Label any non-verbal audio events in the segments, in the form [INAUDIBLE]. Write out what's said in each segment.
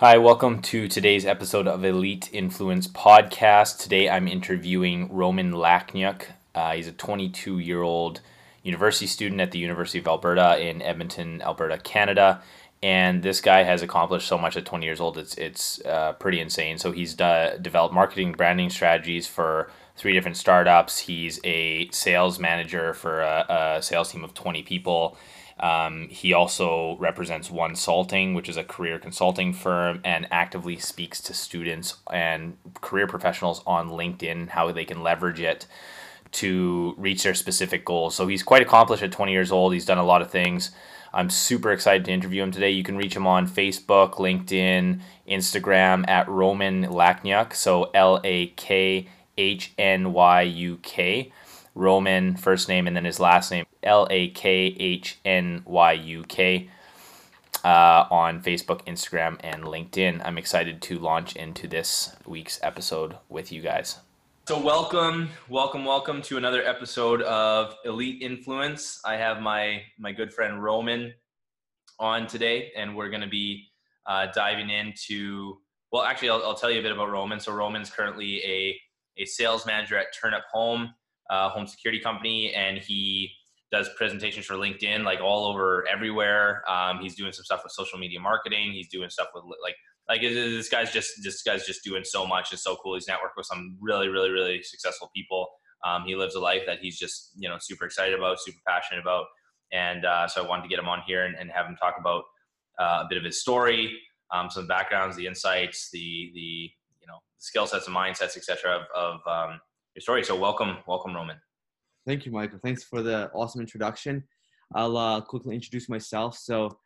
Hi, welcome to today's episode of Elite Influence Podcast. Today I'm interviewing Roman Lakhnyuk. Uh, he's a 22 year old university student at the University of Alberta in Edmonton, Alberta, Canada. And this guy has accomplished so much at 20 years old, it's, it's uh, pretty insane. So he's de- developed marketing branding strategies for three different startups. He's a sales manager for a, a sales team of 20 people. Um, he also represents Wonsulting, which is a career consulting firm, and actively speaks to students and career professionals on LinkedIn how they can leverage it to reach their specific goals. So he's quite accomplished at 20 years old. He's done a lot of things. I'm super excited to interview him today. You can reach him on Facebook, LinkedIn, Instagram at Roman Lakhnyuk. So L A K H N Y U K. Roman, first name, and then his last name, L A K H N Y U K, uh, on Facebook, Instagram, and LinkedIn. I'm excited to launch into this week's episode with you guys. So, welcome, welcome, welcome to another episode of Elite Influence. I have my my good friend Roman on today, and we're going to be uh, diving into. Well, actually, I'll, I'll tell you a bit about Roman. So, Roman's currently a a sales manager at Turnip Home uh, home security company, and he does presentations for LinkedIn, like all over everywhere. Um, he's doing some stuff with social media marketing. He's doing stuff with like like this guy's just this guy's just doing so much. It's so cool. He's networked with some really really really successful people. Um, he lives a life that he's just you know super excited about, super passionate about, and uh, so I wanted to get him on here and, and have him talk about uh, a bit of his story, um, some backgrounds, the insights, the the you know skill sets and mindsets, etc. of, of um, your story. So welcome, welcome, Roman. Thank you, Michael. Thanks for the awesome introduction. I'll uh, quickly introduce myself. So,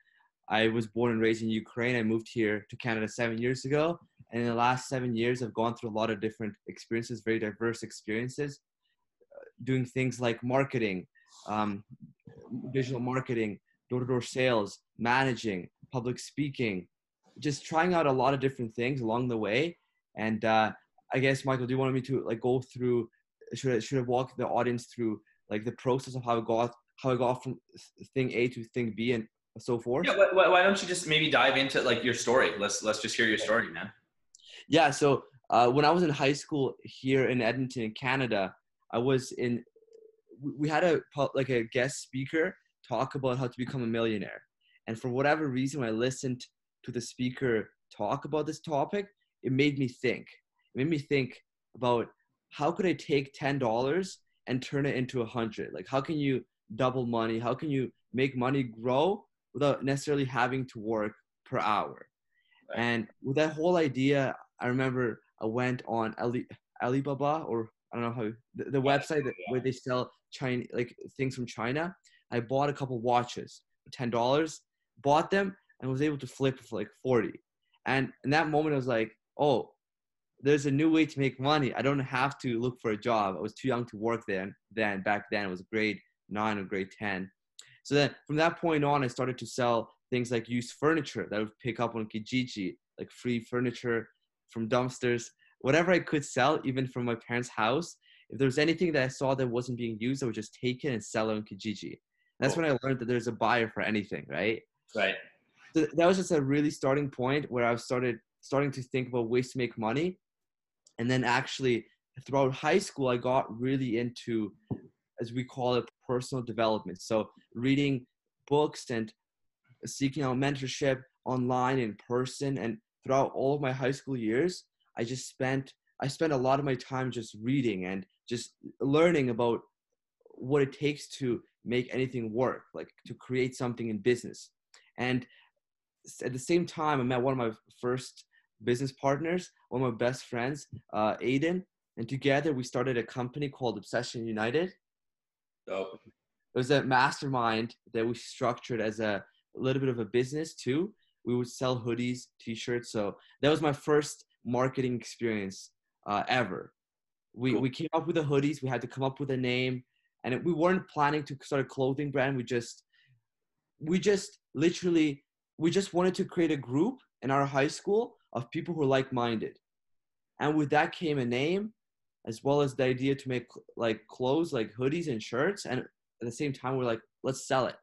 I was born and raised in Ukraine. I moved here to Canada seven years ago. And in the last seven years, I've gone through a lot of different experiences, very diverse experiences, uh, doing things like marketing, um, digital marketing, door to door sales, managing, public speaking, just trying out a lot of different things along the way. And uh, I guess Michael, do you want me to like go through? Should I should I walk the audience through like the process of how I got how I got from thing A to thing B and so forth? Yeah. Why, why don't you just maybe dive into like your story? Let's let's just hear your story, man. Yeah. So uh, when I was in high school here in Edmonton, in Canada, I was in. We had a like a guest speaker talk about how to become a millionaire, and for whatever reason, when I listened to the speaker talk about this topic, it made me think it made me think about how could I take ten dollars and turn it into a hundred? Like how can you double money? How can you make money grow without necessarily having to work per hour? Right. And with that whole idea, I remember I went on Ali Alibaba or I don't know how the, the website that, where they sell China like things from China. I bought a couple watches ten dollars, bought them, and was able to flip for like forty. And in that moment, I was like, oh, there's a new way to make money. I don't have to look for a job. I was too young to work then. Then back then it was grade nine or grade ten. So then from that point on, I started to sell things like used furniture that I would pick up on Kijiji, like free furniture from dumpsters, whatever I could sell, even from my parents' house. If there was anything that I saw that wasn't being used, I would just take it and sell it on Kijiji. that's cool. when I learned that there's a buyer for anything, right? Right. So that was just a really starting point where I started starting to think about ways to make money and then actually throughout high school i got really into as we call it personal development. So reading books and seeking out mentorship online in person. And throughout all of my high school years i just spent i spent a lot of my time just reading and just learning about what it takes to make anything work like to create something in business. And at the same time i met one of my first business partners, one of my best friends, uh, Aiden, and together we started a company called Obsession United. Oh. It was a mastermind that we structured as a, a little bit of a business too. We would sell hoodies, t-shirts. So that was my first marketing experience uh, ever. We cool. we came up with the hoodies. We had to come up with a name, and it, we weren't planning to start a clothing brand. We just we just literally we just wanted to create a group in our high school of people who are like-minded. And with that came a name as well as the idea to make like clothes like hoodies and shirts. And at the same time we're like let's sell it.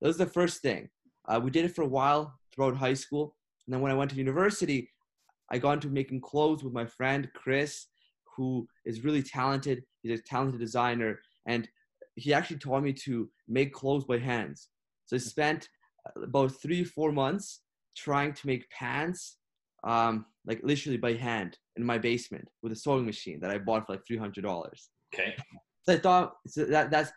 That was the first thing. Uh, we did it for a while throughout high school. And then when I went to university, I got into making clothes with my friend Chris, who is really talented. He's a talented designer, and he actually taught me to make clothes by hands. So I spent about three, four months trying to make pants, um, like literally by hand in my basement with a sewing machine that I bought for like three hundred dollars. Okay. So I thought so that that's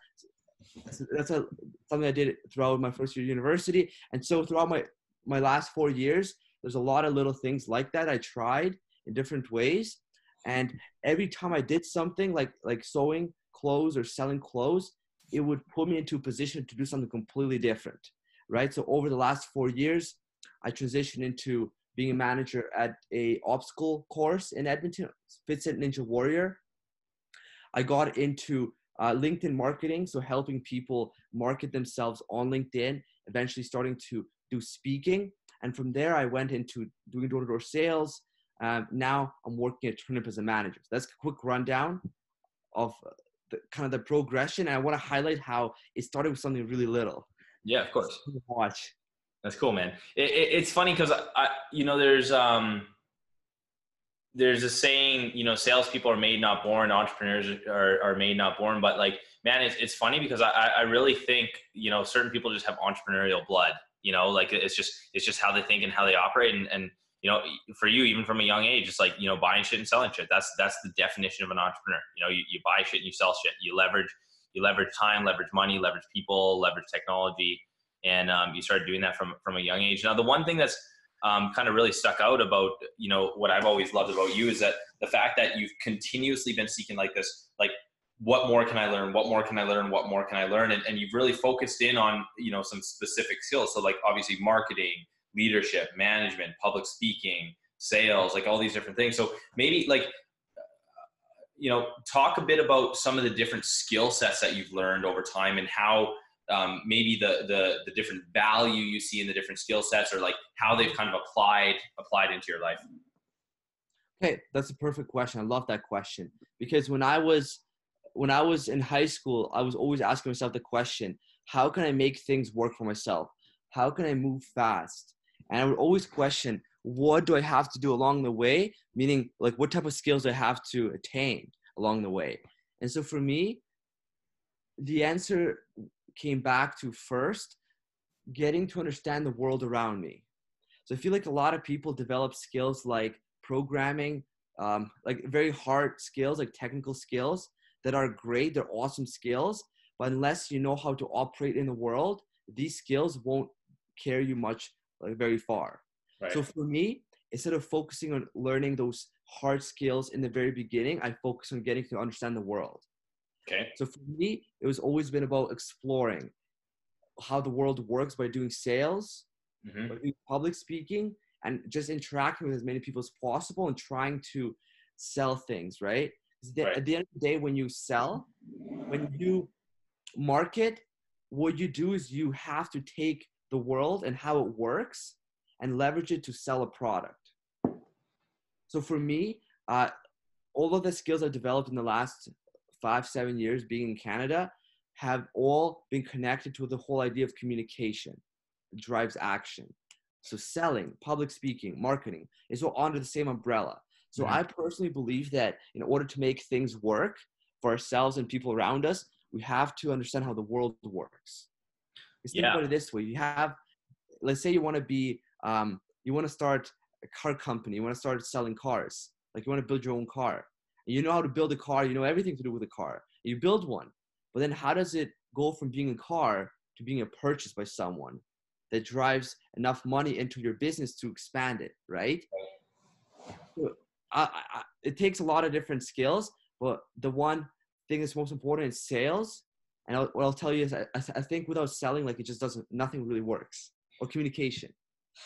that's a, something I did throughout my first year of university, and so throughout my my last four years, there's a lot of little things like that I tried in different ways, and every time I did something like like sewing clothes or selling clothes, it would put me into a position to do something completely different, right? So over the last four years, I transitioned into being a manager at a obstacle course in Edmonton, Fit Ninja Warrior. I got into uh, LinkedIn marketing, so helping people market themselves on LinkedIn, eventually starting to do speaking. And from there, I went into doing door to door sales. Um, now I'm working at Turnip as a manager. So that's a quick rundown of the, kind of the progression. And I want to highlight how it started with something really little. Yeah, of course. Watch. That's cool, man. It, it, it's funny because I, you know, there's um, there's a saying, you know, salespeople are made not born, entrepreneurs are, are made not born. But like, man, it's, it's funny because I, I really think, you know, certain people just have entrepreneurial blood, you know, like it's just, it's just how they think and how they operate. And, and, you know, for you, even from a young age, it's like, you know, buying shit and selling shit. That's, that's the definition of an entrepreneur. You know, you, you buy shit and you sell shit. You leverage, you leverage time, leverage money, leverage people, leverage technology. And um, you started doing that from, from a young age. Now, the one thing that's, um, kind of really stuck out about you know what I've always loved about you is that the fact that you've continuously been seeking like this like what more can I learn? What more can I learn? What more can I learn? And, and you've really focused in on you know some specific skills. So like obviously marketing leadership management public speaking sales like all these different things. So maybe like you know talk a bit about some of the different skill sets that you've learned over time and how um, maybe the, the the different value you see in the different skill sets or like how they've kind of applied applied into your life. Okay that's a perfect question. I love that question. Because when i was when i was in high school i was always asking myself the question how can i make things work for myself? How can i move fast? And i would always question what do i have to do along the way? Meaning like what type of skills i have to attain along the way? And so for me the answer came back to first getting to understand the world around me. So I feel like a lot of people develop skills like programming, um, like very hard skills, like technical skills that are great. They're awesome skills. But unless you know how to operate in the world, these skills won't carry you much, like very far. Right. So for me, instead of focusing on learning those hard skills in the very beginning, I focus on getting to understand the world. Okay. So for me, it was always been about exploring how the world works by doing sales, mm-hmm. by doing public speaking, and just interacting with as many people as possible and trying to sell things, right? right. At the end of the day, when you sell, when you market, what you do is you have to take the world and how it works and leverage it to sell a product. So for me, uh, all of the skills I've developed in the last five, seven years being in Canada have all been connected to the whole idea of communication it drives action. So selling, public speaking, marketing is all under the same umbrella. So. I personally believe that in order to make things work for ourselves and people around us, we have to understand how the world works. Because yeah. think about it this way: you have, let's say, you want to be, um, you want to start a car company, you want to start selling cars, like you want to build your own car you know how to build a car, you know everything to do with a car. You build one. But then how does it go from being a car to being a purchase by someone that drives enough money into your business to expand it, right? So I, I, it takes a lot of different skills, but the one thing that's most important is sales. And I'll, what I'll tell you is I, I think without selling, like it just doesn't, nothing really works or communication.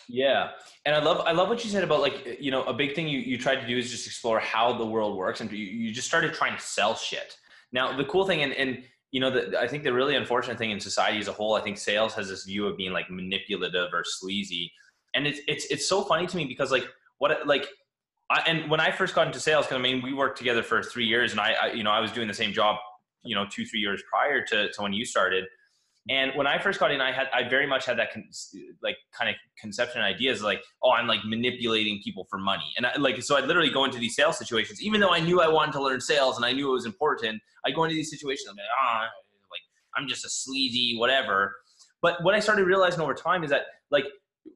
Yeah. And I love I love what you said about like you know a big thing you, you tried to do is just explore how the world works and you, you just started trying to sell shit. Now the cool thing and and you know the, I think the really unfortunate thing in society as a whole I think sales has this view of being like manipulative or sleazy. And it's it's it's so funny to me because like what like I, and when I first got into sales, because I mean, we worked together for three years, and I, I, you know, I was doing the same job, you know, two, three years prior to, to when you started And when I first got in, I had I very much had that con- like kind of conception ideas like, oh, I'm like manipulating people for money, and I, like so I'd literally go into these sales situations, even though I knew I wanted to learn sales and I knew it was important. I go into these situations, I'm like, ah, oh, like I'm just a sleazy whatever. But what I started realizing over time is that like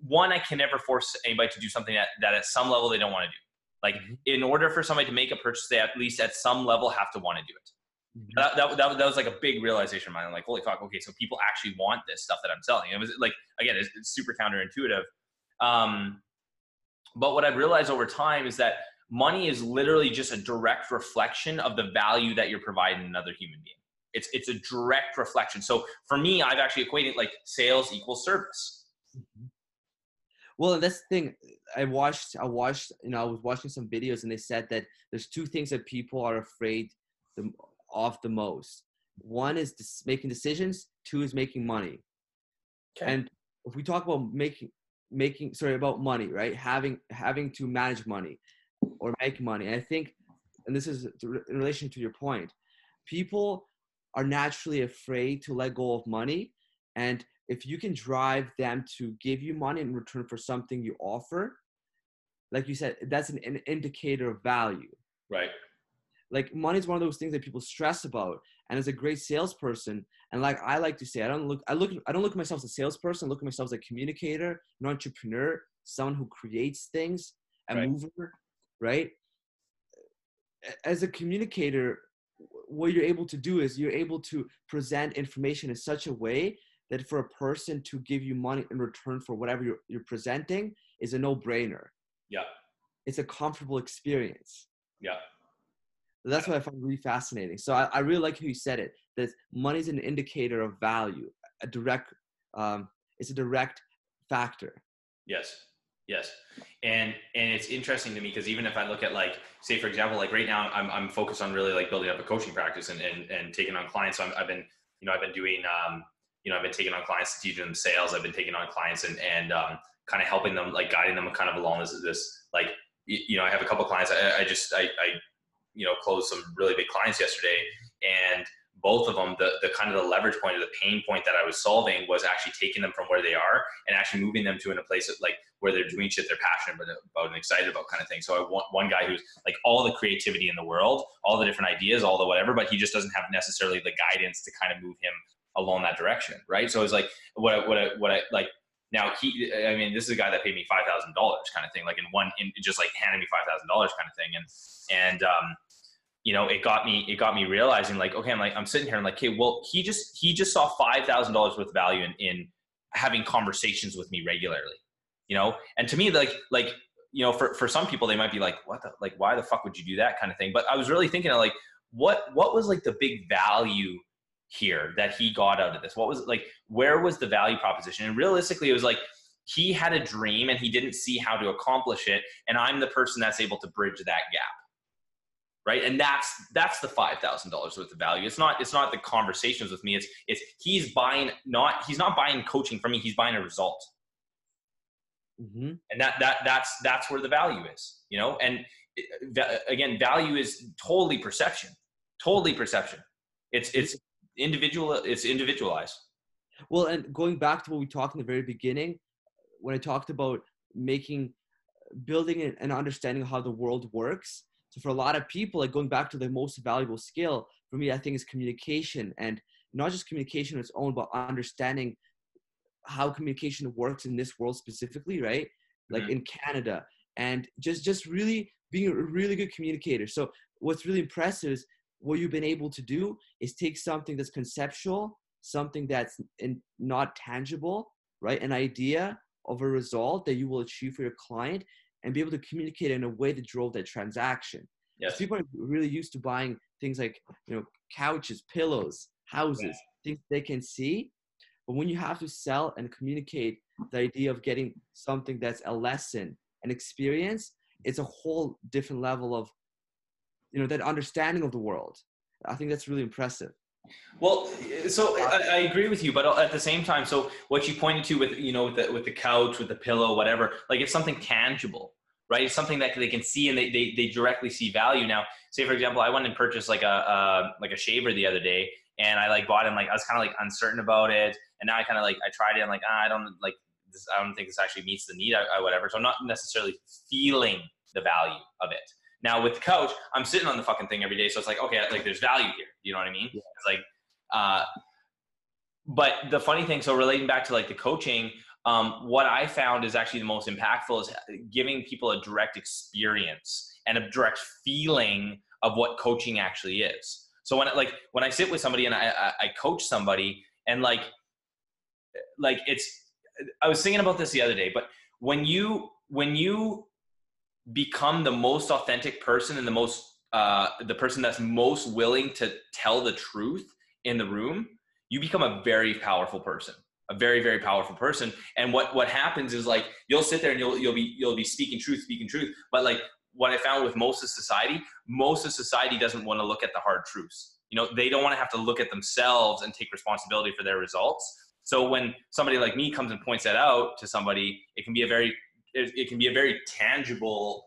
one, I can never force anybody to do something that, that at some level they don't want to do. Like mm-hmm. in order for somebody to make a purchase, they at least at some level have to want to do it. Mm-hmm. That, that, that, that, was like a big realization of mine. I'm like, holy fuck, okay, so people actually want this stuff that I'm selling. It was like, again, it's, it's super counterintuitive. Um, but what I've realized over time is that money is literally just a direct reflection of the value that you're providing another human being. It's, it's a direct reflection. So for me, I've actually equated like sales equals service. Mm-hmm. Well, that's the thing. I watched, I watched, you know, I was watching some videos and they said that there's two things that people are afraid the, off the most. One is making decisions. Two is making money. Okay. And if we talk about making making sorry about money, right? Having having to manage money or make money. And I think, and this is in relation to your point, people are naturally afraid to let go of money, and if you can drive them to give you money in return for something you offer, like you said, that's an, an indicator of value. Right like money is one of those things that people stress about and as a great salesperson and like i like to say i don't look i look i don't look at myself as a salesperson I look at myself as a communicator an entrepreneur someone who creates things a right. mover right? As a communicator what you're able to do is you're able to present information in such a way that for a person to give you money in return for whatever you're, you're presenting is a no-brainer. Yeah. It's a comfortable experience. Yeah that's what I find really fascinating. So I, I really like how you said it. That money is an indicator of value, a direct. Um, it's a direct factor. Yes. Yes. And and it's interesting to me because even if I look at like say for example like right now I'm I'm focused on really like building up a coaching practice and and, and taking on clients. So i have been you know I've been doing um you know I've been taking on clients to teach them sales. I've been taking on clients and and um, kind of helping them like guiding them kind of along this this like you know I have a couple clients I, I just I, I you know closed some really big clients yesterday, and both of them, the, the kind of the leverage point or the pain point that I was solving was actually taking them from where they are and actually moving them to in a place that, like where they're doing shit they're passionate about and excited about kind of thing. So I want one guy who's like all the creativity in the world, all the different ideas, all the whatever, but he just doesn't have necessarily the guidance to kind of move him along that direction. Right. So it's like what I, what I, what I like now he, I mean, this is a guy that paid me five thousand dollars, kind of thing, like in one, in just like handed me five thousand dollars, kind of thing, and and um, you know, it got me it got me realizing like, okay, I'm like I'm sitting here, I'm like, okay, well, he just he just saw five thousand dollars worth of value in, in having conversations with me regularly, you know, and to me, like like you know, for for some people, they might be like, what the like, why the fuck would you do that kind of thing? But I was really thinking of like, what what was like the big value here that he got out of this? What was like, where was the value proposition? And realistically, it was like he had a dream and he didn't see how to accomplish it, and I'm the person that's able to bridge that gap right? And that's that's the $5000 worth of value. It's not it's not the conversations with me. It's it's he's buying not he's not buying coaching from me. He's buying a result. Mm-hmm. and that that that's that's where the value is you know? And again value is totally perception. Totally perception. It's it's individual it's individualized. Well and going back to what we talked in the very beginning when i talked about making building an understanding how the world works so for a lot of people, like going back to the most valuable skill for me, I think is communication and not just communication on its own, but understanding how communication works in this world specifically, right? Like mm-hmm. in Canada, and just just really being a really good communicator. So what's really impressive is what you've been able to do is take something that's conceptual, something that's in, not tangible, right? An idea of a result that you will achieve for your client and be able to communicate in a way that drove that transaction. Yes. People are really used to buying things like you know couches, pillows, houses, things they can see. But when you have to sell and communicate the idea of getting something that's a lesson, an experience, it's a whole different level of you know that understanding of the world. I think that's really impressive. Well, so I, I, agree with you, but at the same time, so what you pointed to with you know with the, with the couch, with the pillow, whatever, like it's something tangible, right? It's something that they can see and they, they, they directly see value. Now, say for example, I went and purchased like a uh, like a shaver the other day, and I like bought it. And, like I was kind of like uncertain about it, and now I kind of like I tried it. I'm like ah, I don't like this. I don't think this actually meets the need. I, I, whatever. So I'm not necessarily feeling the value of it. Now with the couch, I'm sitting on the fucking thing every day, so it's like okay, like there's value here. You know what I mean? Yeah. It's like, uh, but the funny thing. So relating back to like the coaching, um, what I found is actually the most impactful is giving people a direct experience and a direct feeling of what coaching actually is. So when like when I sit with somebody and I, I, I coach somebody and like like it's I was thinking about this the other day, but when you when you become the most authentic person and the most uh, the person that's most willing to tell the truth in the room, you become a very powerful person a very very powerful person. And what what happens is like you'll sit there and you'll you'll be you'll be speaking truth speaking truth. But like what i found with most of society most of society doesn't want to look at the hard truths. You know they don't want to have to look at themselves and take responsibility for their results. So when somebody like me comes and points that out to somebody it can be a very it, it can be a very tangible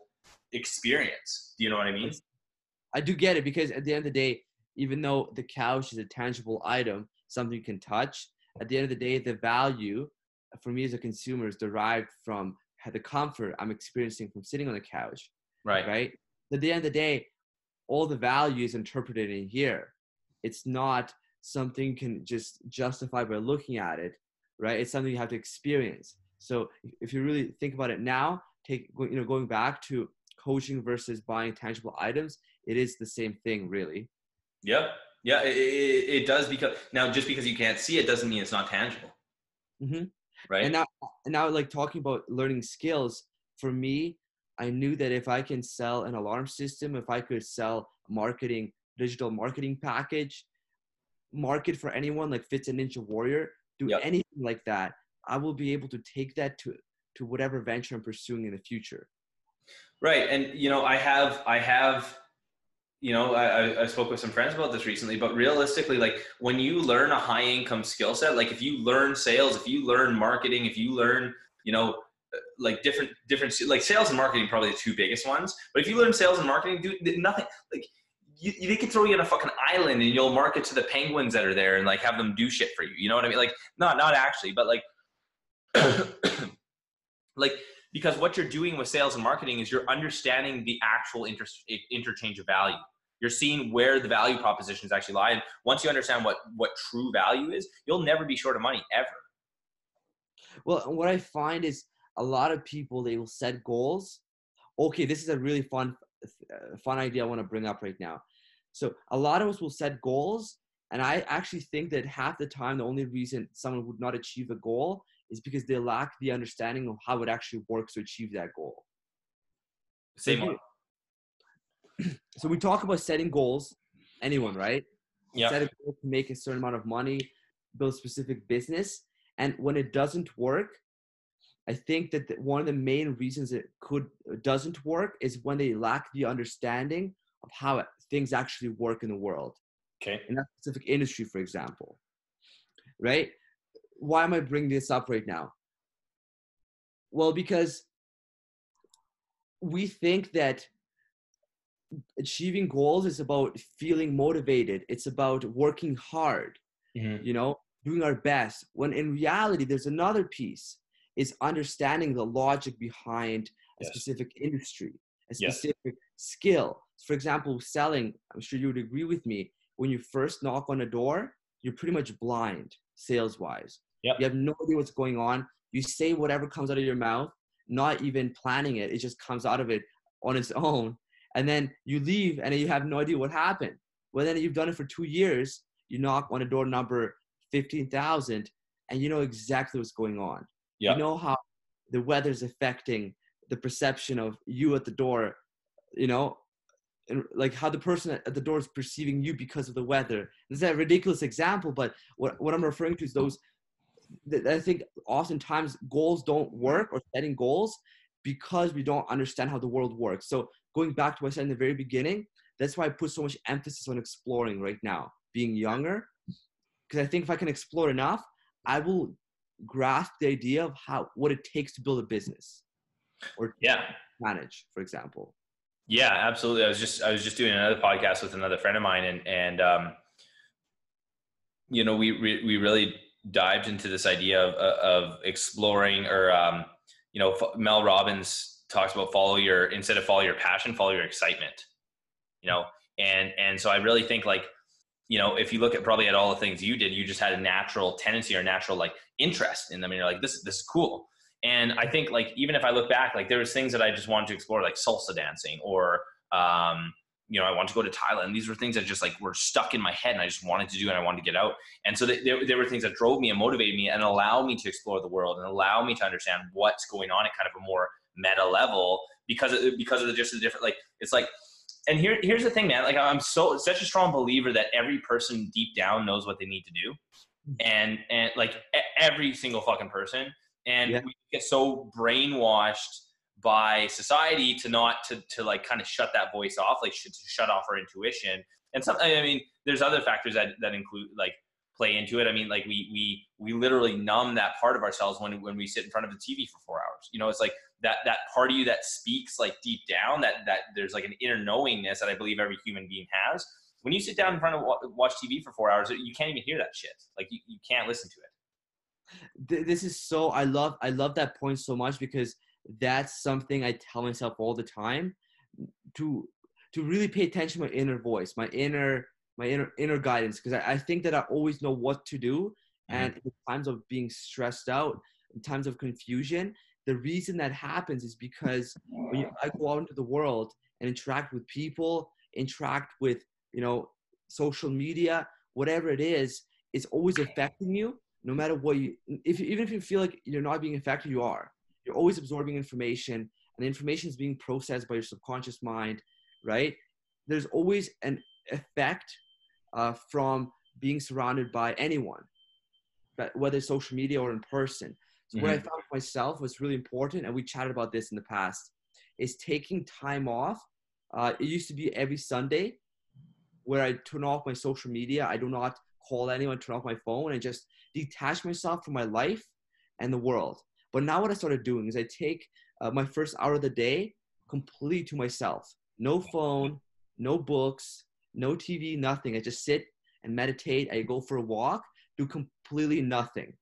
experience do you know what i mean i do get it because at the end of the day even though the couch is a tangible item something you can touch at the end of the day, the value for me as a consumer is derived from the comfort I'm experiencing from sitting on the couch. Right. Right. At the end of the day, all the value is interpreted in here. It's not something you can just justify by looking at it, right? It's something you have to experience. So if you really think about it now, take you know going back to coaching versus buying tangible items, it is the same thing, really. Yep. Yeah, it, it, it, does because now just because you can't see it doesn't mean it's not tangible. Mm-hmm. Right. And now, and now, like talking about learning skills for me, I knew that if I can sell an alarm system, if I could sell marketing, digital marketing package, market for anyone like Fits a Ninja Warrior, do yep. anything like that, I will be able to take that to to whatever venture I'm pursuing in the future. Right, and you know, I have I have you know, I, I spoke with some friends about this recently, but realistically, like when you learn a high income skill set, like if you learn sales, if you learn marketing, if you learn, you know, like different, different, like sales and marketing, probably the two biggest ones. But if you learn sales and marketing, do nothing, like you, they could throw you on a fucking island and you'll market to the penguins that are there and like have them do shit for you. You know what I mean? Like, not, not actually, but like, [COUGHS] like because what you're doing with sales and marketing is you're understanding the actual inter- interchange of value. You're seeing where the value propositions actually lie and once you understand what what true value is you'll never be short of money ever. Well what i find is a lot of people they will set goals. Okay this is a really fun uh, fun idea i want to bring up right now. So a lot of us will set goals and i actually think that half the time the only reason someone would not achieve a goal is because they lack the understanding of how it actually works to achieve that goal. Same one. [CLEARS THROAT] So we talk about setting goals, anyone, right? Yeah. Set a goal to make a certain amount of money, build specific business. And when it doesn't work, I think that one of the main reasons it could doesn't work is when they lack the understanding of how things actually work in the world. Okay. In that specific industry, for example. Right? Why am I bringing this up right now? Well, because we think that achieving goals is about feeling motivated, it's about working hard, mm-hmm. you know, doing our best. When in reality, there's another piece is understanding the logic behind a yes. specific industry, a specific yes. skill. For example, selling, I'm sure you would agree with me, when you first knock on a door, you're pretty much blind sales wise. Yep. You have no idea what's going on. You say whatever comes out of your mouth, not even planning it. It just comes out of it on its own. And then you leave and you have no idea what happened. Well, then you've done it for two years. You knock on a door number 15,000 and you know exactly what's going on. Yep. You know how the weather's affecting the perception of you at the door, you know, and like how the person at the door is perceiving you because of the weather. This is a ridiculous example, but what, what I'm referring to is those I think oftentimes goals don't work or setting goals because we don't understand how the world works. So going back to what I said in the very beginning, that's why I put so much emphasis on exploring right now, being younger. Because I think if I can explore enough, I will grasp the idea of how what it takes to build a business or yeah manage, for example. Yeah, absolutely. I was just I was just doing another podcast with another friend of mine, and and um, you know, we we, we really dived into this idea of of exploring, or um, you know, Mel Robbins talks about follow your instead of follow your passion, follow your excitement. You know, and and so I really think like you know, if you look at probably at all the things you did, you just had a natural tendency or natural like interest in them. And you're like, this, this is cool. And I think like, even if I look back, like there was things that I just wanted to explore, like salsa dancing or, um, you know, I want to go to Thailand. These were things that just like were stuck in my head and I just wanted to do and I wanted to get out. And so they, there were things that drove me and motivated me and allowed me to explore the world and allow me to understand what's going on at kind of a more meta level because of, because of the just the different, like, it's like, and here, here's the thing, man. Like I'm so such a strong believer that every person deep down knows what they need to do, and and like every single fucking person, and yeah. we get so brainwashed by society to not to to like kind of shut that voice off, like to shut off our intuition. And some, I mean, there's other factors that that include like play into it. I mean, like we we we literally numb that part of ourselves when when we sit in front of the TV for four hours. You know, it's like that that part of you that speaks like deep down that that there's like an inner knowingness that I believe every human being has. When you sit down in front of watch TV for four hours, you can't even hear that shit. Like you, you can't listen to it. This is so I love I love that point so much because that's something I tell myself all the time to to really pay attention to my inner voice, my inner my inner inner guidance because I, I think that I always know what to do mm-hmm. and in times of being stressed out, in times of confusion, the reason that happens is because when you, I go out into the world and interact with people, interact with you know social media, whatever it is, it's always affecting you. No matter what you, if even if you feel like you're not being affected, you are. You're always absorbing information, and information is being processed by your subconscious mind, right? There's always an effect uh, from being surrounded by anyone, but whether social media or in person. So mm-hmm. what I mm-hmm. found myself was really important, and we chatted about this in the past, is taking time off. Uh, it used to be every Sunday where I turn off my social media. I do not call anyone, turn off my phone, and just detach myself from my life and the world. But now what I started doing is I take uh, my first hour of the day completely to myself. No phone, no books, no TV, nothing. I just sit and meditate. I go for a walk, do completely nothing.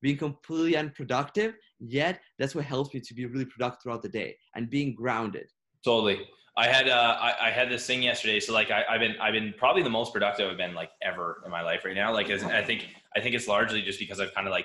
Being completely unproductive, yet that's what helps me to be really productive throughout the day and being grounded. Totally. I had uh, I, I, had this thing yesterday. So like I, have been I've been probably the most productive I've been like ever in my life right now. Like I think I think it's largely just because I've kind of like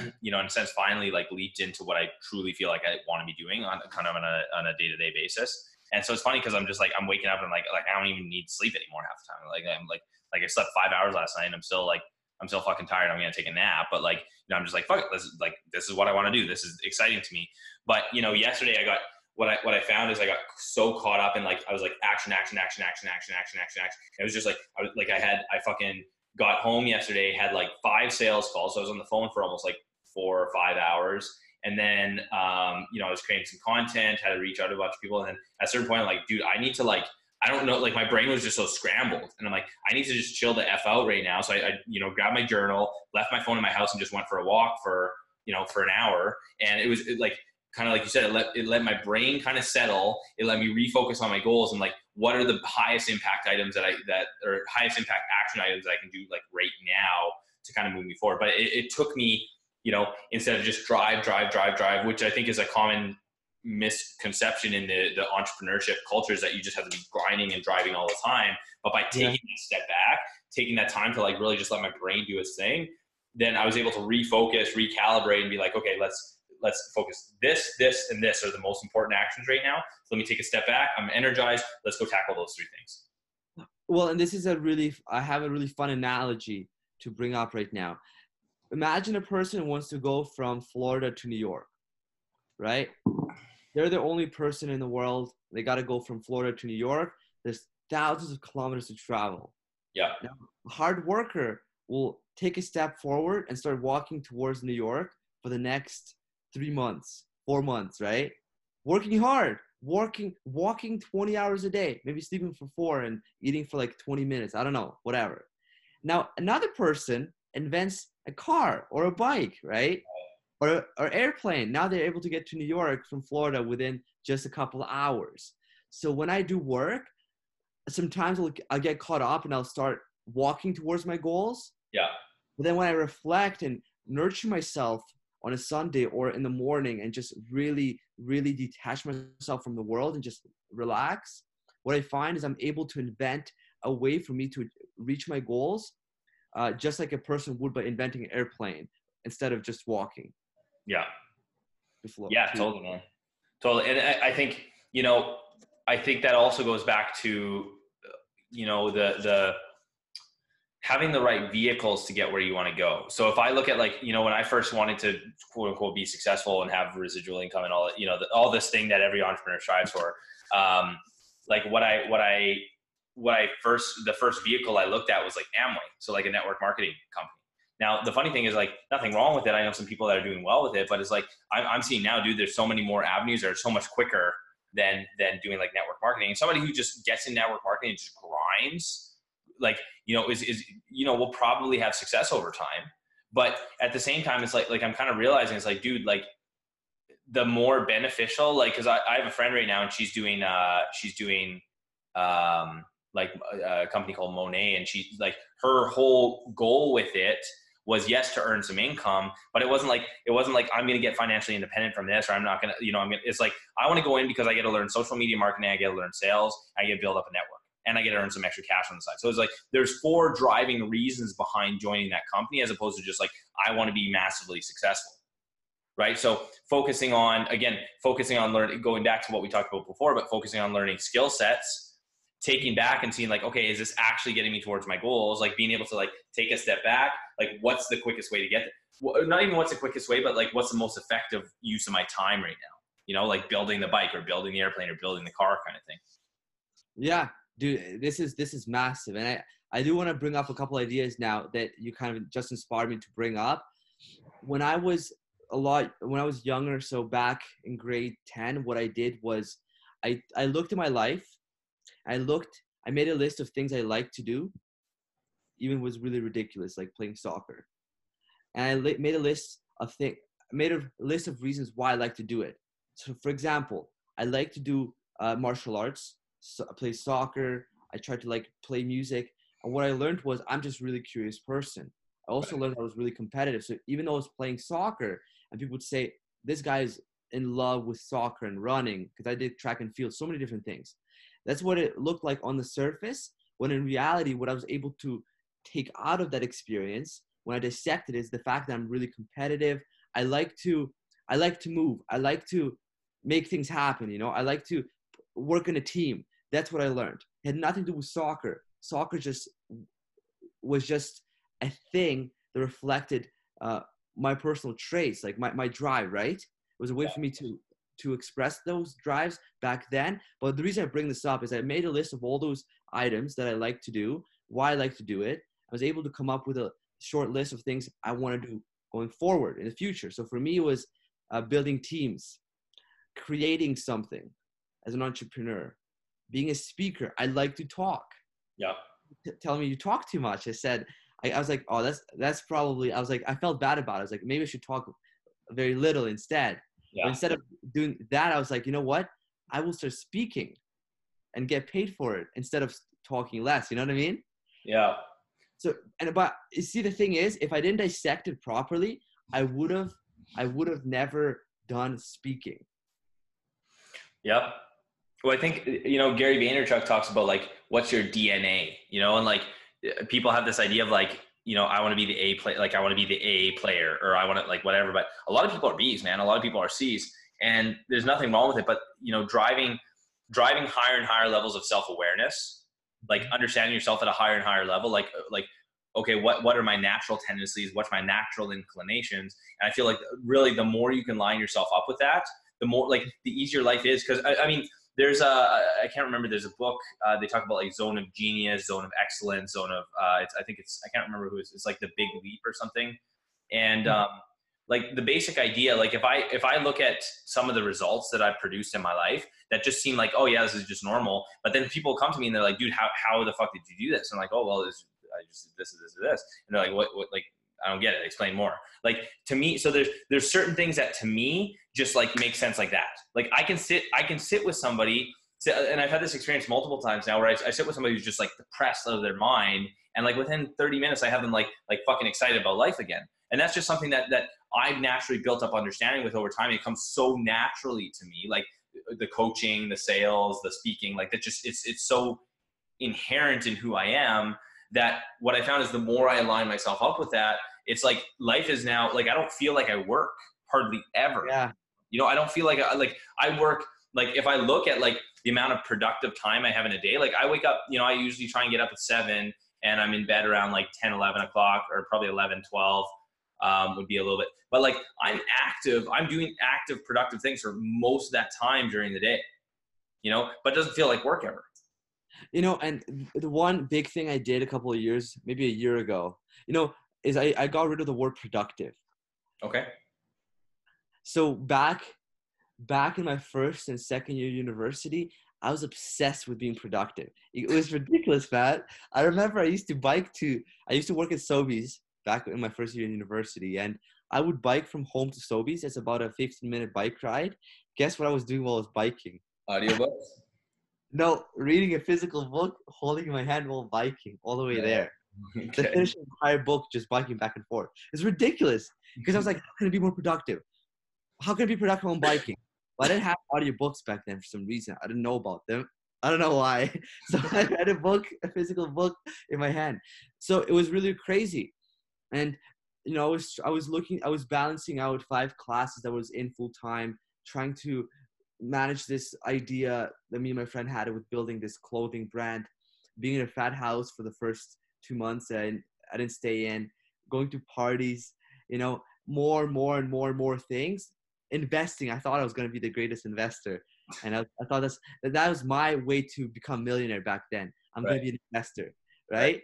[CLEARS THROAT] you know, in a sense, finally like leaped into what I truly feel like I want to be doing on kind of on a, on a day-to-day basis. And so it's funny because I'm just like, I'm waking up and like, like, I don't even need sleep anymore half the time. Like, I'm like, like I slept five hours last night and I'm still like, I'm still fucking tired. I'm going to take a nap. But like, you know, I'm just like, fuck it. This is like, this is what I want to do. This is exciting to me. But you know, yesterday I got, what I, what I found is I got so caught up in like, I was like action, action, action, action, action, action, action, action. It was just like, I was like, I had, I fucking, got home yesterday had like five sales calls. So I was on the phone for almost like four or five hours and then, um, you know, I was creating some content, had to reach out to a bunch of people. And then at a certain point, I'm like, dude, I need to like, I don't know, like my brain was just so scrambled. And I'm like, I need to just chill the F out right now. So I, I you know, grabbed my journal, left my phone in my house and just went for a walk for, you know, for an hour. And it was it, like, kind of like you said, it let, it let my brain kind of settle. It let me refocus on my goals and like, what are the highest impact items that I, that, or highest impact action items that I can do like right now to kind of move me forward. But it, it took me you know, instead of just drive, drive, drive, drive, which I think is a common misconception in the, the entrepreneurship culture is that you just have to be grinding and driving all the time. But by taking yeah. a step back, taking that time to like really just let my brain do its thing, then I was able to refocus, recalibrate, and be like, okay, let's let's focus. This, this, and this are the most important actions right now. So let me take a step back. I'm energized. Let's go tackle those three things. Well, and this is a really, I have a really fun analogy to bring up right now imagine a person wants to go from Florida to New York, right? They're the only person in the world. They got to go from Florida to New York. There's thousands of kilometers to travel. Yeah. Now, a hard worker will take a step forward and start walking towards New York for the next three months, four months, right? Working hard, working, walking 20 hours a day, maybe sleeping for four and eating for like 20 minutes. I don't know, whatever. Now, another person invents a car or a bike, right? Or, or airplane. Now they're able to get to New York from Florida within just a couple of hours. So when I do work, sometimes I'll, I'll get caught up and I'll start walking towards my goals Yeah. But then when I reflect and nurture myself on a Sunday or in the morning and just really, really detach myself from the world and just relax, what I find is I'm able to invent a way for me to reach my goals, uh, just like a person would by inventing an airplane instead of just walking. Yeah. Yeah, totally, man. Totally. And I, I think, you know, I think that also goes back to, you know, the, the, having the right vehicles to get where you want to go. So if I look at like, you know, when I first wanted to quote unquote be successful and have residual income and all that, you know, the, all this thing that every entrepreneur strives for, um, like what I, what I, what I first, the first vehicle I looked at was like Amway. So like a network marketing company. Now, the funny thing is like nothing wrong with it. I know some people that are doing well with it, but it's like, I'm, I'm seeing now, dude, there's so many more avenues that are so much quicker than, than doing like network marketing. And somebody who just gets in network marketing and just grinds, like you know is is you know we'll probably have success over time. But at the same time it's like like i'm kind of realizing it's like dude like the more beneficial like because I, I have a friend right now and she's doing uh she's doing um like a, a company called Monat and she like her whole goal with it was yes to earn some income but it wasn't like it wasn't like i'm to get financially independent from this or i'm not to you know i'm gonna it's like i want to go in because i get to learn social media marketing i get to learn sales i get to build up a network and I get to earn some extra cash on the side. So it's like there's four driving reasons behind joining that company as opposed to just like I want to be massively successful. Right. So focusing on again, focusing on learning, going back to what we talked about before, but focusing on learning skill sets, taking back and seeing like, okay, is this actually getting me towards my goals? Like being able to like take a step back, like what's the quickest way to get there? Not even what's the quickest way, but like what's the most effective use of my time right now? You know, like building the bike or building the airplane or building the car kind of thing. Yeah, dude, this is this is massive, and I I do want to bring up a couple ideas now that you kind of just inspired me to bring up. When I was a lot when I was younger, so back in grade ten, what I did was I I looked at my life, I looked, I made a list of things I like to do, even was really ridiculous, like playing soccer, and I li- made a list of things, made a list of reasons why I like to do it. So, for example, I like to do uh, martial arts so, I play soccer. I tried to like play music. And what I learned was I'm just really curious person. I also learned I was really competitive. So even though I was playing soccer and people would say, this guy is in love with soccer and running, because I did track and field, so many different things. That's what it looked like on the surface. When in reality, what I was able to take out of that experience when I dissected is the fact that I'm really competitive. I like to I like to move. I like to make things happen, you know. I like to work in a team. That's what I learned. It had nothing to do with soccer. Soccer just was just a thing that reflected uh, my personal traits, like my, my drive, right? It was a way for me to to express those drives back then. But the reason I bring this up is I made a list of all those items that I like to do, why I like to do it. I was able to come up with a short list of things I want to do going forward in the future. So for me, it was uh, building teams, creating something as an entrepreneur, being a speaker, I like to talk. Yeah. T- telling me you talk too much. I said, I, I was like, oh, that's that's probably. I was like, I felt bad about it. I was like, maybe I should talk very little instead. Yeah. instead of doing that, I was like, you know what? I will start speaking and get paid for it instead of talking less. You know what I mean? Yeah. So and but you see the thing is, if I didn't dissect it properly, I would have I would have never done speaking. Yep. Well, I think you know Gary Vaynerchuk talks about like what's your DNA, you know, and like people have this idea of like you know I want to be the A play, like I want to be the A player, or I want to like whatever. But a lot of people are Bs, man. A lot of people are Cs, and there's nothing wrong with it. But you know, driving driving higher and higher levels of self awareness, like mm-hmm. understanding yourself at a higher and higher level, like like okay, what what are my natural tendencies? What's my natural inclinations? And I feel like really the more you can line yourself up with that, the more like the easier life is. Because I, I mean there's a I can't remember. There's a book uh, they talk about like zone of genius, zone of excellence, zone of uh, I think it's I can't remember who it's, it's like the big leap or something. And mm-hmm. um, like the basic idea, like if I if I look at some of the results that I've produced in my life that just seem like oh yeah this is just normal, but then people come to me and they're like dude how how the fuck did you do this? And I'm like oh well this I just did this is this is this and they're like what what like I don't get it. Explain more. Like to me, so there's there's certain things that to me just like make sense like that. Like I can sit I can sit with somebody, and I've had this experience multiple times now where I, I sit with somebody who's just like depressed out of their mind, and like within 30 minutes i have them like like fucking excited about life again and that's just something that that i've naturally built up understanding with over time it comes so naturally to me like the coaching the sales the speaking like that just it's it's so inherent in who i am that what i found is the more i align myself up with that it's like life is now like i don't feel like i work hardly ever Yeah. You know i don't feel like I, like i work like if i look at like the amount of productive time i have in a day like i wake up you know i usually try and get up at 7 and i'm in bed around like 10 11 o'clock or probably 11 12 um, would be a little bit but like i'm active i'm doing active productive things for most of that time during the day you know but it doesn't feel like work ever You know, and the one big thing I did a couple of years, maybe a year ago, you know, is I, I got rid of the word productive. okay So back back in my first and second year university, I was obsessed with being productive. It was ridiculous, man. I remember I used to bike to I used to work at Sobeys back in my first year in university, and I would bike from home to Sobeys. It's about a 15 minute bike ride. Guess what I was doing while I was biking? audiobooks [LAUGHS] No, reading a physical book, holding my hand while biking all the way Yeah. there. To [LAUGHS] okay. finish an entire book just biking back and forth. It's ridiculous because I was like, how can I be more productive? How can I be productive when biking? I didn't have audiobooks back then for some reason. I didn't know about them. I don't know why. [LAUGHS] So I had a book, a physical book in my hand. So it was really crazy. And you know, I was I was looking, I was balancing out five classes that was in full time, trying to manage this idea that me and my friend had with building this clothing brand, being in a fat house for the first two months and I didn't stay in, going to parties, you know, more, and more and more and more things. Investing, I thought I was going to be the greatest investor. And I, I thought that's, that that was my way to become millionaire back then. I'm going to be an investor, right?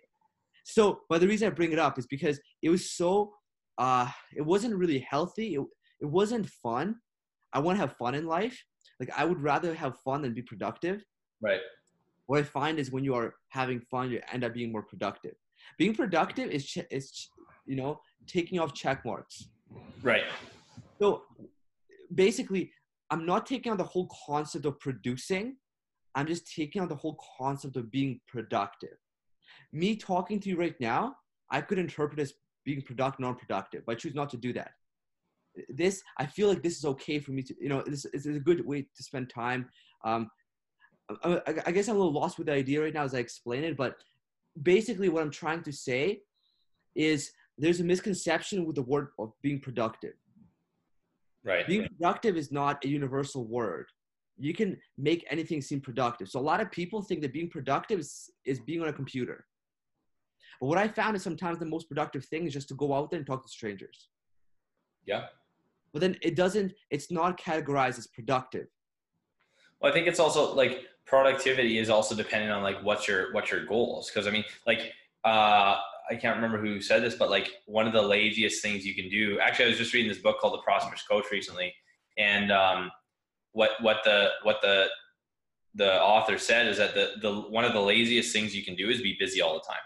So, but the reason I bring it up is because it was so, uh, it wasn't really healthy. It, it wasn't fun. I want to have fun in life. Like I would rather have fun than be productive right what I find is when you are having fun, you end up being more productive. Being productive is, ch- is ch- you know, taking off check marks. right So basically, I'm not taking on the whole concept of producing. I'm just taking on the whole concept of being productive. Me talking to you right now, I could interpret as being productive, non-productive, but I choose not to do that. This, I feel like this is okay for me to, you know, this is a good way to spend time. Um, I- I guess I'm a little lost with the idea right now as I explain it, but basically what I'm trying to say is there's a misconception with the word of being productive. Right Being productive is not a universal word. You can make anything seem productive. So a lot of people think that being productive is, is being on a computer. But what I found is sometimes the most productive thing is just to go out there and talk to strangers. yeah But then it doesn't, it's not categorized as productive. Well, I think it's also like productivity is also dependent on like what's your what's your goals. Because I mean, like uh, I can't remember who said this, but like one of the laziest things you can do. Actually, I was just reading this book called The Prosperous Coach recently, and um, what what the what the the author said is that the the one of the laziest things you can do is be busy all the time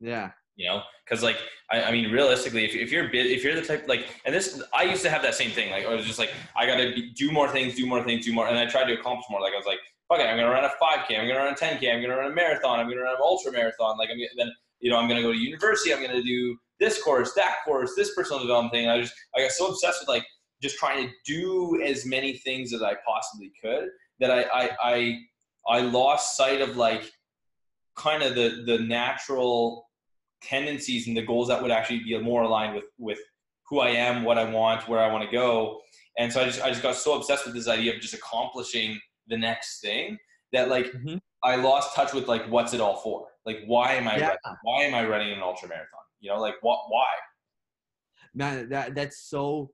Yeah. you know because like I, I mean realistically if, if you're if you're the type like and this i used to have that same thing like i was just like i gotta be, do more things do more things do more and i tried to accomplish more like i was like it i'm gonna run a 5k i'm gonna run a 10k i'm gonna run a marathon i'm gonna run an ultra marathon like i'm then you know i'm gonna go to university i'm gonna do this course that course this personal development thing i just i got so obsessed with like just trying to do as many things as i possibly could that i i i, I lost sight of like kind of the the natural tendencies and the goals that would actually be more aligned with with who I am, what I want, where I want to go. And so I just I just got so obsessed with this idea of just accomplishing the next thing that like Mhm. I lost touch with like what's it all for? Like why am I Yeah. running, why am I running an ultra marathon? You know, like what why? man that that's so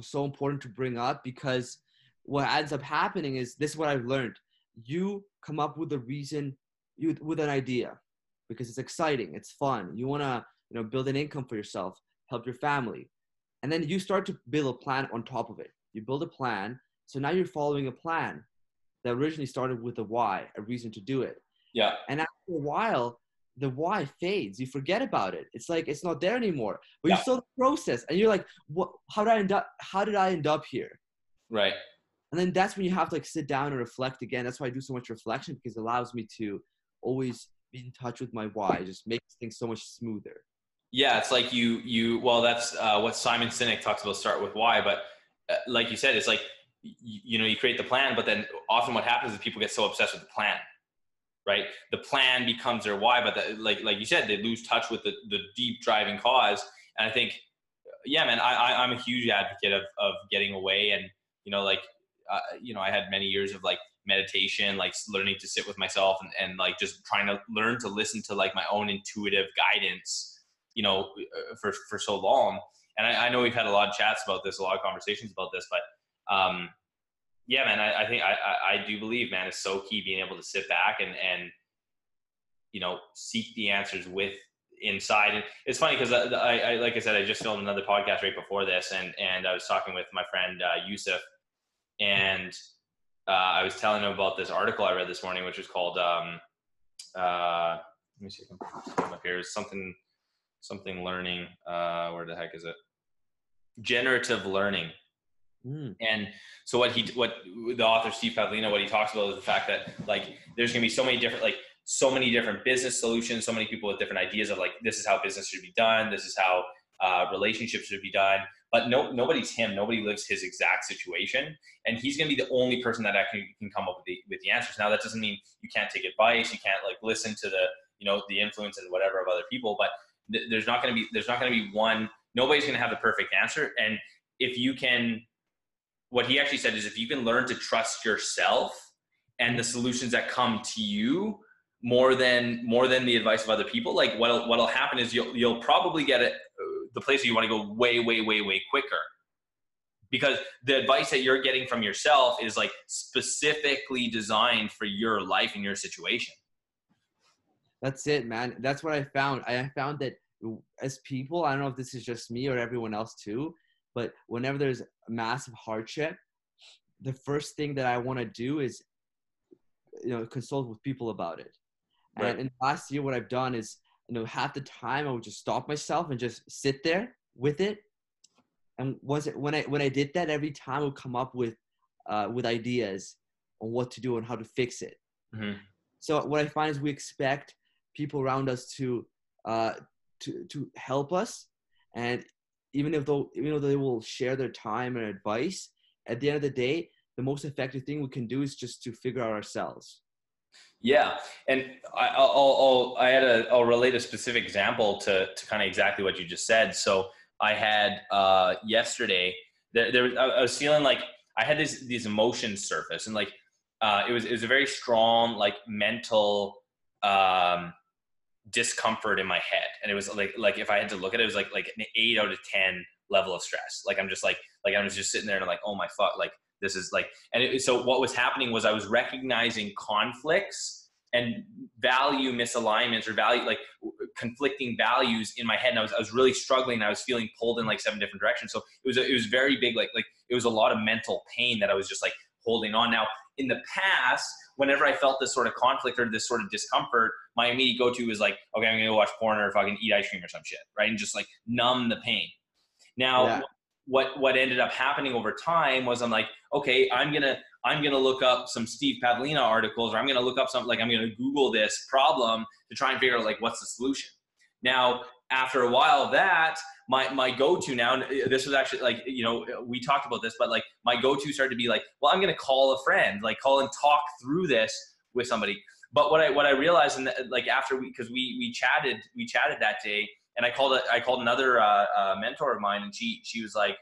so important to bring up because what ends up happening is this is what i've learned you come up with a reason you with an idea because it's exciting it's fun you want to you know build an income for yourself help your family and then you start to build a plan on top of it you build a plan so now you're following a plan that originally started with a why a reason to do it Yeah. and after a while the why fades you forget about it it's like it's not there anymore but Yeah. you still process and you're like what how did i end up how did i end up here Right. and then that's when you have to like sit down and reflect again that's why i do so much reflection because it allows me to always be in touch with my why. It just makes things so much smoother. Yeah, it's like you you well that's uh, what Simon Sinek talks about start with why, but uh, like you said, it's like you, you know you create the plan, but then often what happens is people get so obsessed with the plan, right? The plan becomes their why, but the, like like you said, they lose touch with the the deep driving cause. And I think, yeah, man, I, I I'm a huge advocate of of getting away and you know like uh, you know I had many years of like meditation like learning to sit with myself and, and like just trying to learn to listen to like my own intuitive guidance you know uh, for for so long and I, I, know we've had a lot of chats about this a lot of conversations about this but um yeah man i, I think I, I, I do believe man it's so key being able to sit back and and you know seek the answers with inside and it's funny because I, I, I, like i said i just filmed another podcast right before this and and i was talking with my friend uh, yusuf and uh, I was telling him about this article I read this morning, which was called um, uh, let me see if I can up here. Something something learning. Uh, where the heck is it? Generative learning. Mm. And so what he what the author Steve Pavlina what he talks about is the fact that like there's gonna be so many different like so many different business solutions, so many people with different ideas of like this is how business should be done, this is how uh, relationships should be done but no, nobody's him. Nobody lives his exact situation, and he's going to be the only person that actually can come up with the with the answers. Now, that doesn't mean you can't take advice, you can't like listen to the you know the influence and whatever of other people, but th- there's not going to be there's not going to be one. Nobody's going to have the perfect answer, and if you can, what he actually said is if you can learn to trust yourself and the solutions that come to you more than more than the advice of other people like what'll what'll happen is you'll you'll probably get it the place you want to go way, way, way, way quicker. Because the advice that you're getting from yourself is like specifically designed for your life and your situation. That's it, man. That's what I found. I found that as people, I don't know if this is just me or everyone else too, but whenever there's massive hardship, the first thing that I want to do is, you know, consult with people about it. Right. And in last year, what I've done is you know, half the time I would just stop myself and just sit there with it. And was it when I when I did that, every time I would come up with uh, with ideas on what to do and how to fix it. Mm-hmm. So what I find is we expect people around us to uh, to to help us, and even if though even though they will share their time and advice, at the end of the day, the most effective thing we can do is just to figure out ourselves. Yeah, and I, will I'll, I had a I'll relate a specific example to to kind of exactly what you just said. So I had uh, yesterday there, there I was feeling like I had this these emotions surface and like uh, it was it was a very strong like mental um, discomfort in my head, and it was like like if I had to look at it, it was like like an eight out of ten level of stress. Like I'm just like like I was just sitting there and I'm like oh my fuck like this is like and it, so what was happening was i was recognizing conflicts and value misalignments or value like conflicting values in my head. And I was, I was really struggling i was feeling pulled in like seven different directions. So it was it was very big like like it was a lot of mental pain that i was just like holding on. Now in the past whenever i felt this sort of conflict or this sort of discomfort my immediate go-to is like okay i'm gonna go watch porn or if i eat ice cream or some shit right and just like numb the pain now yeah what what ended up happening over time was I'm like, okay, I'm gonna I'm gonna look up some Steve Pavlina articles, or I'm gonna look up something like I'm gonna Google this problem to try and figure out like what's the solution. Now, after a while of that, my my go-to now, uh, this was actually like you know we talked about this, but like my go-to started to be like, well, I'm gonna call a friend, like call and talk through this with somebody. But what I what I realized, and like after we because we we chatted we chatted that day and I called it. I called another uh, uh, mentor of mine, and she she was like,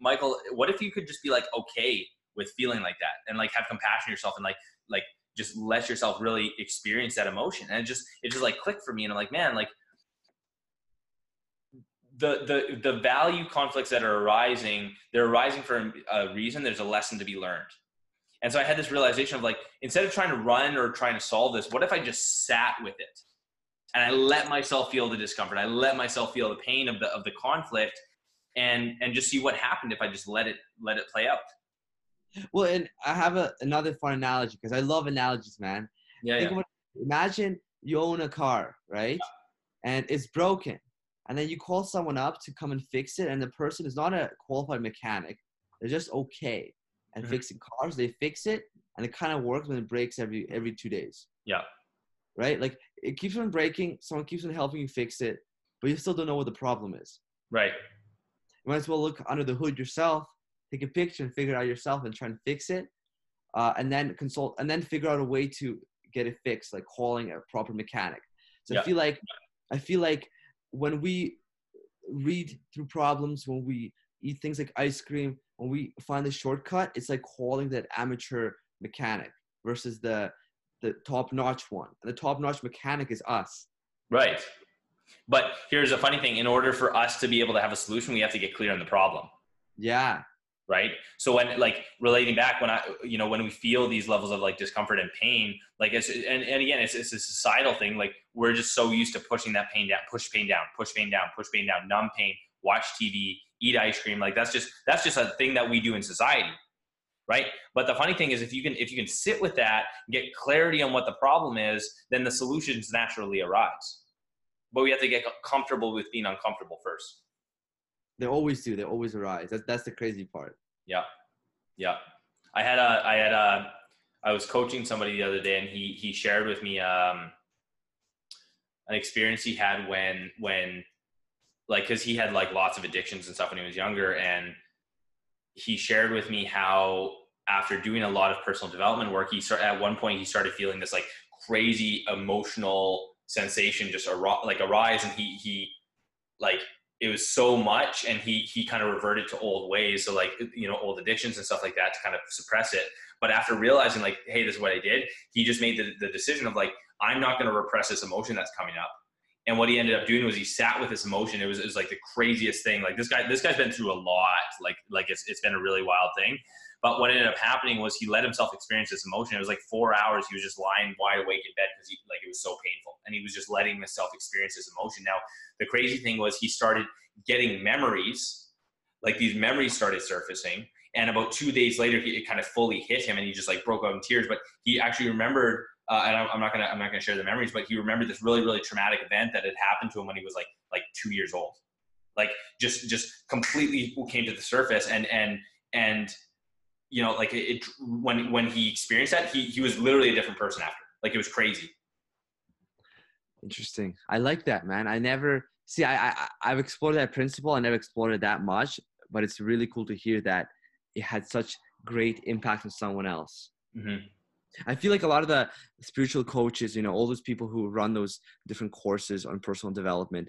Michael, what if you could just be like okay with feeling like that, and like have compassion yourself, and like like just let yourself really experience that emotion, and it just it just like clicked for me, and I'm like, man, like the the the value conflicts that are arising, they're arising for a reason. There's a lesson to be learned. And so I had this realization of like, instead of trying to run or trying to solve this, what if I just sat with it? and I let myself feel the discomfort. I let myself feel the pain of the of the conflict, and and just see what happened if I just let it let it play out. Well, and I have a, another fun analogy because I love analogies, man. Yeah, yeah. About, imagine you own a car, right? And it's broken, and then you call someone up to come and fix it, and the person is not a qualified mechanic; they're just okay and mm-hmm. fixing cars. They fix it, and it kind of works when it breaks every every two days. Yeah right? Like it keeps on breaking. Someone keeps on helping you fix it, but you still don't know what the problem is. Right. You might as well look under the hood yourself, take a picture, and figure it out yourself, and try and fix it, uh, and then consult, and then figure out a way to get it fixed, like calling a proper mechanic. So Yeah. I feel like, I feel like when we read through problems, when we eat things like ice cream, when we find the shortcut, it's like calling that amateur mechanic versus the the top notch one. And the top notch mechanic is us. Right. But here's a funny thing: in order for us to be able to have a solution, we have to get clear on the problem. Yeah. right so when like relating back when i you know when we feel these levels of like discomfort and pain like it's and, and again it's, it's a societal thing like we're just so used to pushing that pain down push pain down push pain down push pain down numb pain watch tv eat ice cream like that's just that's just a thing that we do in society right but the funny thing is if you can if you can sit with that get clarity on what the problem is then the solutions naturally arise but we have to get comfortable with being uncomfortable first They always do. They always arise. That's that's the crazy part. Yeah, yeah. I had a, I had a, I was coaching somebody the other day, and he he shared with me um, an experience he had when when like because he had like lots of addictions and stuff when he was younger, and he shared with me how after doing a lot of personal development work, he started at one point he started feeling this like crazy emotional sensation just ar- like arise, and he he like it was so much and he he kind of reverted to old ways so like you know old addictions and stuff like that to kind of suppress it. But after realizing like hey this is what i did he just made the, the decision of like i'm not going to repress this emotion that's coming up and what he ended up doing was he sat with this emotion it was, it was like the craziest thing like this guy this guy's been through a lot like like it's, it's been a really wild thing but what ended up happening was he let himself experience this emotion. It was like four hours. He was just lying wide awake in bed because like it was so painful, and he was just letting himself experience this emotion. Now, the crazy thing was he started getting memories, like these memories started surfacing, and about two days later, he, it kind of fully hit him, and he just like broke out in tears. But he actually remembered, uh, and I'm, I'm not gonna I'm not gonna share the memories, but he remembered this really really traumatic event that had happened to him when he was like like two years old, like just just completely came to the surface, and and and you know, like it, it, when when he experienced that, he he was literally a different person after. Like it was crazy. Interesting. I like that, man. I never see. I, I I've explored that principle. I never explored it that much, but it's really cool to hear that it had such great impact on someone else. Mm-hmm. I feel like a lot of the spiritual coaches, you know, all those people who run those different courses on personal development,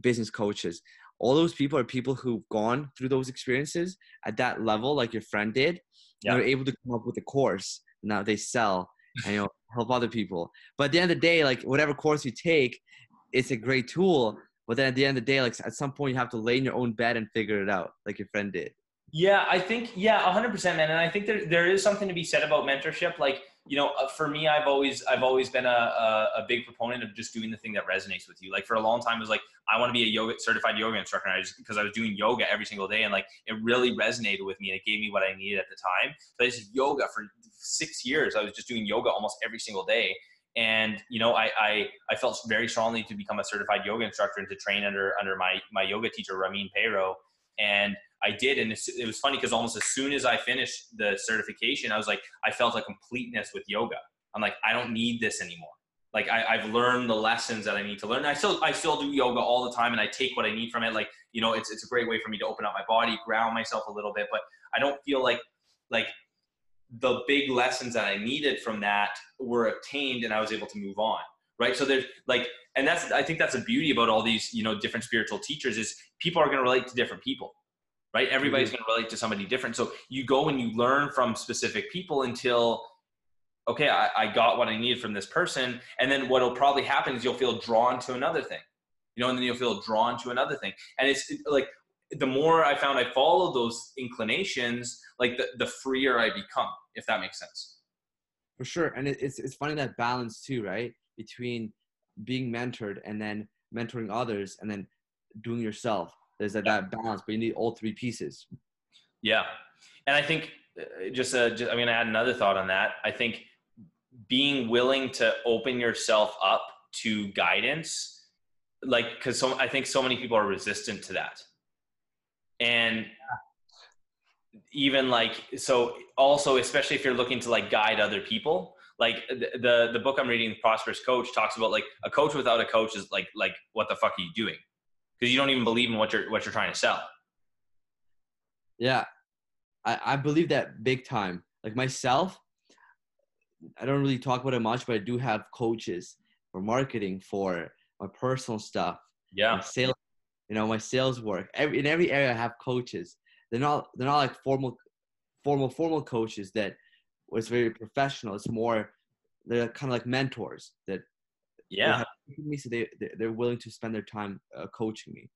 business coaches, all those people are people who've gone through those experiences at that level, like your friend did. Yeah. They're able to come up with a course. Now they sell [LAUGHS] and you know help other people. But at the end of the day, like whatever course you take, it's a great tool. But then at the end of the day, like at some point you have to lay in your own bed and figure it out, like your friend did. Yeah, I think yeah, hundred percent, man. And I think there there is something to be said about mentorship. Like you know, uh, for me, I've always I've always been a, a, a big proponent of just doing the thing that resonates with you. Like for a long time, it was like I want to be a yoga certified yoga instructor. And I just because I was doing yoga every single day, and like it really resonated with me, and it gave me what I needed at the time. So I just yoga for six years. I was just doing yoga almost every single day. And you know, I, I I felt very strongly to become a certified yoga instructor and to train under under my my yoga teacher Ramin Peiro. And I did, and it was funny because almost as soon as I finished the certification, I was like, I felt a completeness with yoga. I'm like, I don't need this anymore. Like I, I've learned the lessons that I need to learn. I still, I still do yoga all the time, and I take what I need from it. Like, you know, it's it's a great way for me to open up my body, ground myself a little bit. But I don't feel like like the big lessons that I needed from that were obtained, and I was able to move on. Right. So there's like, and that's I think that's the beauty about all these you know different spiritual teachers is people are going to relate to different people right? Everybody's mm-hmm. going to relate to somebody different. So you go and you learn from specific people until, okay, I, I got what I needed from this person. And then what'll probably happen is you'll feel drawn to another thing, you know, and then you'll feel drawn to another thing. And it's like, the more I found I followed those inclinations, like the, the freer I become, if that makes sense. For sure. And it, it's, it's finding that balance too, right? Between being mentored and then mentoring others and then doing yourself there's that, that balance, but you need all three pieces. Yeah. And I think uh, just, uh, just, I'm going to add another thought on that. I think being willing to open yourself up to guidance, like, cause so, I think so many people are resistant to that. And even like, so also, especially if you're looking to like guide other people, like the the book I'm reading, Prosperous Coach, talks about like a coach without a coach is like like what the fuck are you doing? Because you don't even believe in what you're what you're trying to sell. Yeah, I, I believe that big time. Like myself, I don't really talk about it much, but I do have coaches for marketing, for my personal stuff, yeah, sales. You know, my sales work. Every in every area, I have coaches. They're not they're not like formal, formal formal coaches that was very professional. It's more they're kind of like mentors that yeah me so they they're willing to spend their time uh, coaching me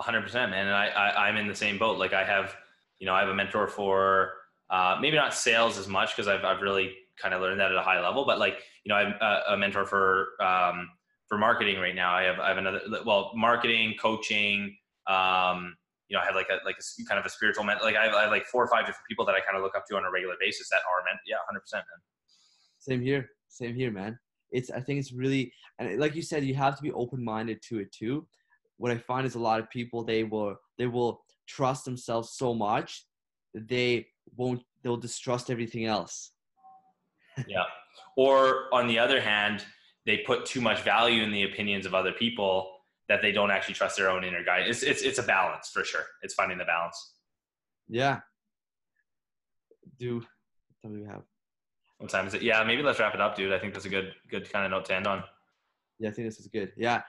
100% man and I, I i'm in the same boat like i have you know i have a mentor for uh, maybe not sales as much because I've, I've really kind of learned that at a high level but like you know i'm a, a mentor for um, for marketing right now i have i have another well marketing coaching um, you know, I have like a like a kind of a spiritual mentor. Like I have, I have, like four or five different people that I kind of look up to on a regular basis that are meant. Yeah, hundred percent, man. Same here. Same here, man. It's I think it's really and like you said, you have to be open minded to it too. What I find is a lot of people they will they will trust themselves so much that they won't they'll distrust everything else. yeah. Or on the other hand, they put too much value in the opinions of other people that they don't actually trust their own inner guide. It's it's it's a balance for sure. It's finding the balance. Yeah. Do what do we have? What time is it? Yeah, maybe let's wrap it up, dude. I think that's a good good kind of note to end on. Yeah, I think this is good. Yeah,